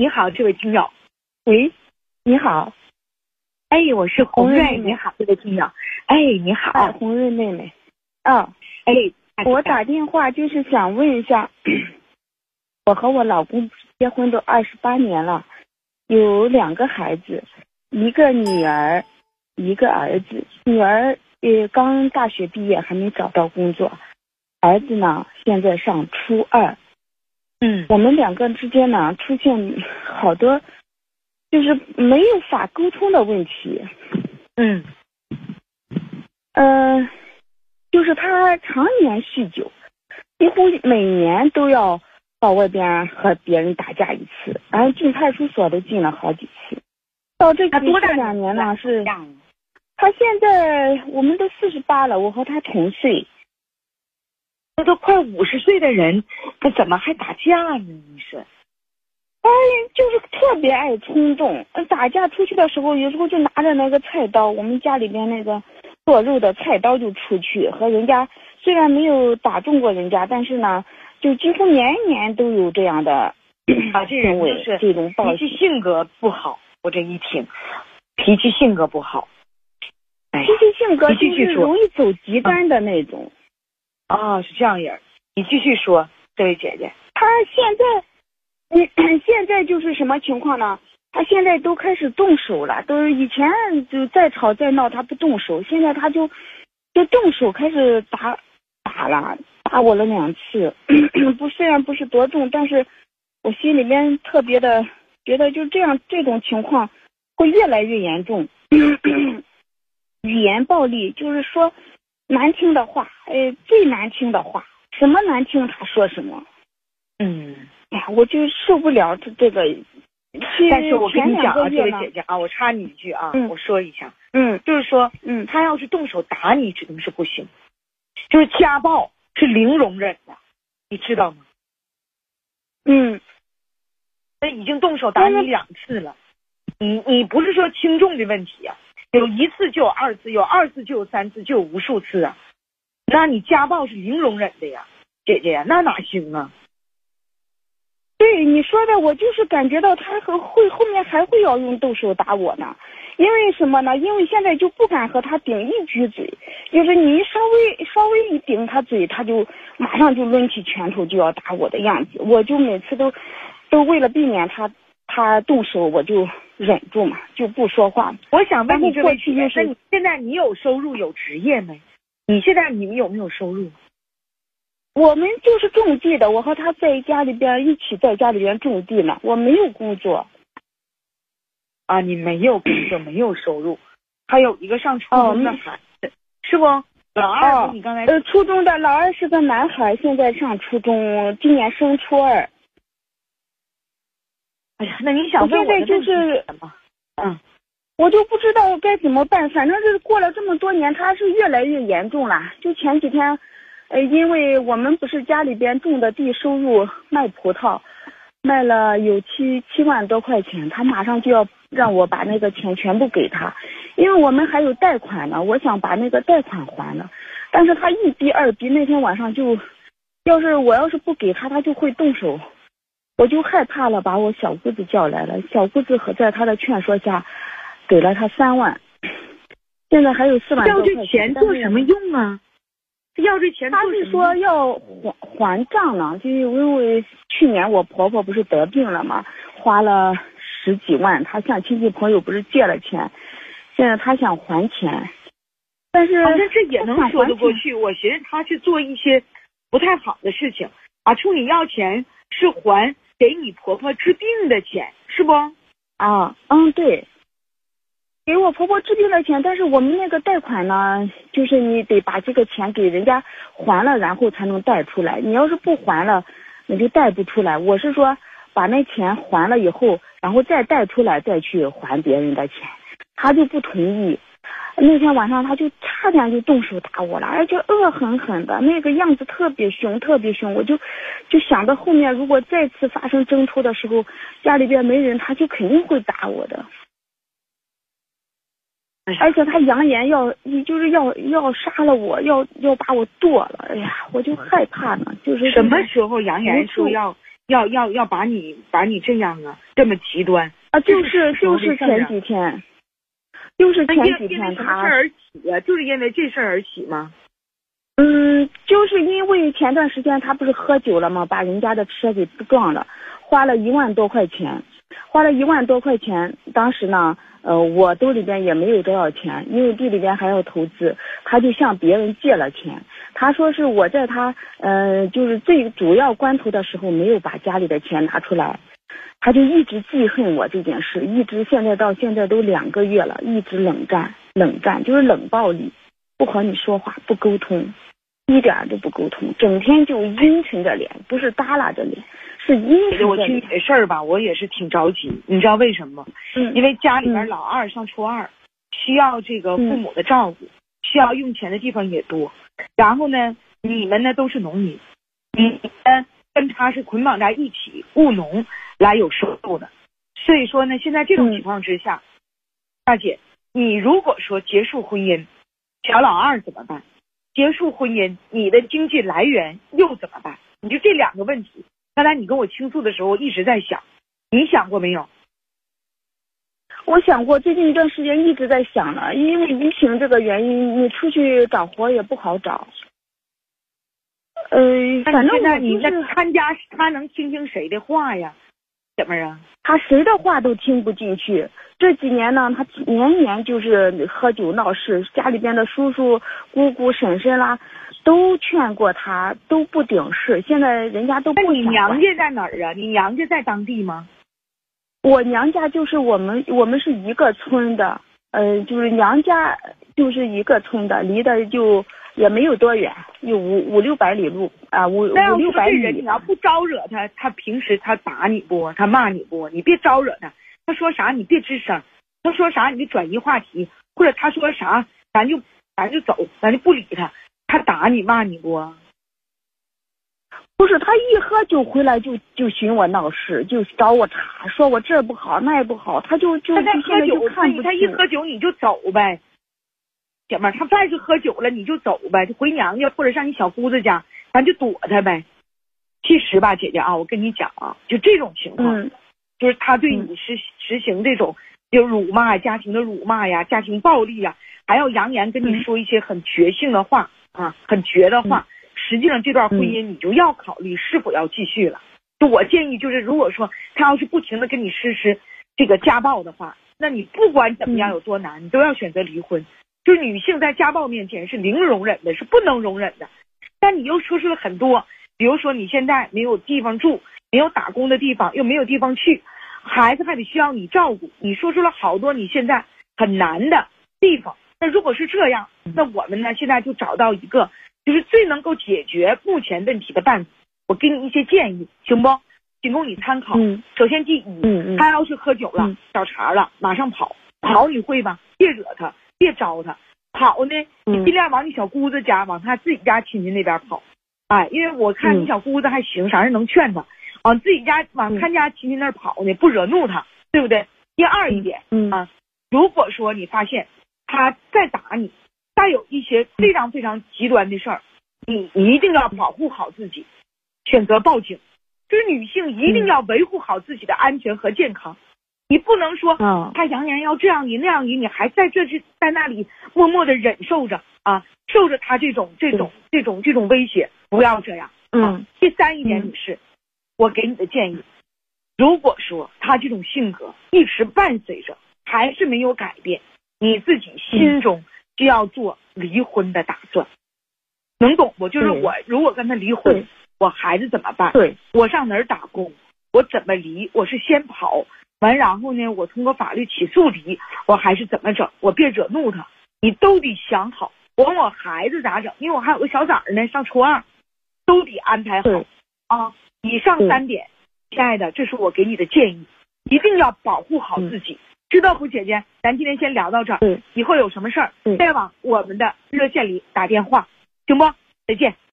你好，这位听友。喂，你好。哎，我是红瑞。你好，这位听友。哎，你好。哎，红瑞妹妹。啊，哎，我打电话就是想问一下，我和我老公结婚都二十八年了，有两个孩子，一个女儿，一个儿子。女儿呃刚大学毕业，还没找到工作，儿子呢现在上初二。嗯我们两个之间呢出现好多就是没有法沟通的问题。嗯嗯，就是他常年酗酒，几乎每年都要到外边和别人打架一次，然后进派出所都进了好几次。到这他多大这两年呢是，他现在我们都四十八了，我和他同岁。那都快五十岁的人，他怎么还打架呢？你说？哎，就是特别爱冲动，呃打架出去的时候，有时候就拿着那个菜刀，我们家里边那个剁肉的菜刀就出去，和人家虽然没有打中过人家，但是呢，就几乎年年都有这样的啊，这人行是这种暴脾气性格不好。我这一听，脾气性格不好。哎脾气性格就是容易走极端的那种。啊，是这样人。你继续说，这位姐姐。他现在，嗯，现在就是什么情况呢？他现在都开始动手了，都是以前就再吵再闹他不动手，现在他就就动手开始打打了，打我了两次，不虽然不是多重，但是我心里面特别的觉得就这样这种情况会越来越严重，语言暴力就是说难听的话，呃，最难听的话，什么难听他说什么。嗯，哎呀，我就受不了这这个。但是我跟你讲啊，这位姐姐啊，我插你一句啊，嗯。我说一下，嗯。就是说，嗯。他要是动手打你，指定是不行，就是家暴是零容忍的，你知道吗？嗯。那已经动手打你两次了，你你不是说轻重的问题啊，有一次就有二次，有二次就有三次，就有无数次啊，那你家暴是零容忍的呀，姐姐呀，那哪行啊？对你说的，我就是感觉到他和会后面还会要用动手打我呢。因为什么呢？因为现在就不敢和他顶一句嘴，就是你稍微稍微一顶他嘴，他就马上就抡起拳头就要打我的样子。我就每次都都为了避免他他动手，我就忍住嘛，就不说话。我想问你过去就是那你现在你有收入有职业没？你现在你们有没有收入？我们就是种地的，我和他在家里边一起在家里边种地呢。我没有工作，啊，你没有工作，没有收入，还有一个上初中的哦孩子，是不？老二哦你刚才呃，初中的老二是个男孩，现在上初中，今年升初二。哎呀，那你想问我现在就是什么？嗯，我就不知道该怎么办，反正是过了这么多年，他是越来越严重了。就前几天，呃，因为我们不是家里边种的地，收入卖葡萄，卖了有七七万多块钱，他马上就要让我把那个钱全部给他，因为我们还有贷款呢，我想把那个贷款还了，但是他一逼二逼，那天晚上就，要是我要是不给他，他就会动手。我就害怕了，把我小姑子叫来了。小姑子和在他的劝说下，给了他三万，现在还有四万要这钱做什么用啊？要这钱他是说？要还还账呢，就因为去年我婆婆不是得病了嘛，花了十几万，他向亲戚朋友不是借了钱，现在他想还钱，但是好像这也能说得过。去。我寻思他去做一些不太好的事情啊，冲你要钱是还给你婆婆治病的钱，是不？啊，嗯，对，给我婆婆治病的钱，但是我们那个贷款呢，就是你得把这个钱给人家还了，然后才能贷出来。你要是不还了，那就贷不出来。我是说，把那钱还了以后，然后再贷出来，再去还别人的钱，他就不同意。那天晚上他就差点就动手打我了，而且恶狠狠的，那个样子特别凶，特别凶。我就就想到后面如果再次发生争吵的时候，家里边没人，他就肯定会打我的。而且他扬言要，就是要要杀了我，要要把我剁了。哎呀，我就害怕呢，就是什么时候扬言说要要要要把你把你这样啊，这么极端啊，就是就是前几天，就是前几天他而起呀，就是因为这事儿而起吗？嗯，就是因为前段时间他不是喝酒了吗？把人家的车给撞了，花了一万多块钱，花了一万多块钱。当时呢，呃，我兜里边也没有多少钱，因为地里边还要投资，他就向别人借了钱。他说是我在他，呃，就是最主要关头的时候没有把家里的钱拿出来，他就一直记恨我这件事，一直现在到现在都两个月了，一直冷战，冷战就是冷暴力，不和你说话，不沟通。一点都不沟通，整天就阴沉着脸，不是耷拉着脸，是阴沉着脸。我听你的事儿吧，我也是挺着急，你知道为什么吗？嗯，因为家里边老二上初二，需要这个父母的照顾，需要用钱的地方也多。然后呢，你们呢都是农民，你们跟他是捆绑在一起务农来有收入的，所以说呢，现在这种情况之下，大姐，你如果说结束婚姻，小老二怎么办？结束婚姻，你的经济来源又怎么办？你就这两个问题。刚才你跟我倾诉的时候，我一直在想，你想过没有？我想过，最近一段时间一直在想呢，因为疫情这个原因，你出去找活也不好找。呃，反正呢你那看家他能听听谁的话呀？姐妹啊，他谁的话都听不进去。这几年呢，他年年就是喝酒闹事，家里边的叔叔、姑姑、婶婶啦，都劝过他，都不顶事。现在人家都不你娘家在哪儿啊？你娘家在当地吗？我娘家就是我们，我们是一个村的，呃，就是娘家就是一个村的，离得就。也没有多远，有五五六百里路啊，五五六百里。你要不招惹他，他平时他打你不？他骂你不？你别招惹他，他说啥你别吱声，他说啥你就转移话题，或者他说啥咱就咱就走，咱就不理他。他打你骂你不？不是，他一喝酒回来就就寻我闹事，就找我茬，说我这不好那也不好，他就就他在喝酒，他他一喝酒你就走呗。姐妹，他再是喝酒了，你就走呗，就回娘家或者上你小姑子家，咱就躲他呗。其实吧，姐姐啊，我跟你讲啊，就这种情况，就是他对你实实行这种就辱骂家庭的辱骂呀，家庭暴力呀，还要扬言跟你说一些很绝性的话啊，很绝的话。实际上，这段婚姻你就要考虑是否要继续了。就我建议，就是如果说他要是不停的跟你实施这个家暴的话，那你不管怎么样有多难，你都要选择离婚。就是女性在家暴面前是零容忍的，是不能容忍的。但你又说出了很多，比如说你现在没有地方住，没有打工的地方，又没有地方去，孩子还得需要你照顾。你说出了好多你现在很难的地方。那如果是这样，那我们呢现在就找到一个就是最能够解决目前问题的办法。我给你一些建议，行不？仅供你参考。首先第一，他要是喝酒了找茬了，马上跑跑，你会吧？别惹他。别招他跑呢，你尽量往你小姑子家，往他自己家亲戚那边跑。哎，因为我看你小姑子还行，啥人能劝他往自己家往他家亲戚那儿跑呢，不惹怒他，对不对？第二一点啊，如果说你发现他再打你，再有一些非常非常极端的事儿，你一定要保护好自己，选择报警。就是女性一定要维护好自己的安全和健康。你不能说，他扬言要这样你那样你，你还在这是在那里默默的忍受着啊，受着他这种这种这种这种威胁，不要这样。嗯。第三一点，女士，我给你的建议，如果说他这种性格一直伴随着，还是没有改变，你自己心中就要做离婚的打算，能懂不？就是我如果跟他离婚，我孩子怎么办？对，我上哪儿打工？我怎么离？我是先跑。完，然后呢？我通过法律起诉离，我还是怎么整？我别惹怒他，你都得想好。管我孩子咋整？因为我还有个小崽儿呢，上初二，都得安排好啊。以上三点，亲爱的，这是我给你的建议，一定要保护好自己，知道不，姐姐？咱今天先聊到这儿，以后有什么事儿再往我们的热线里打电话，行不？再见。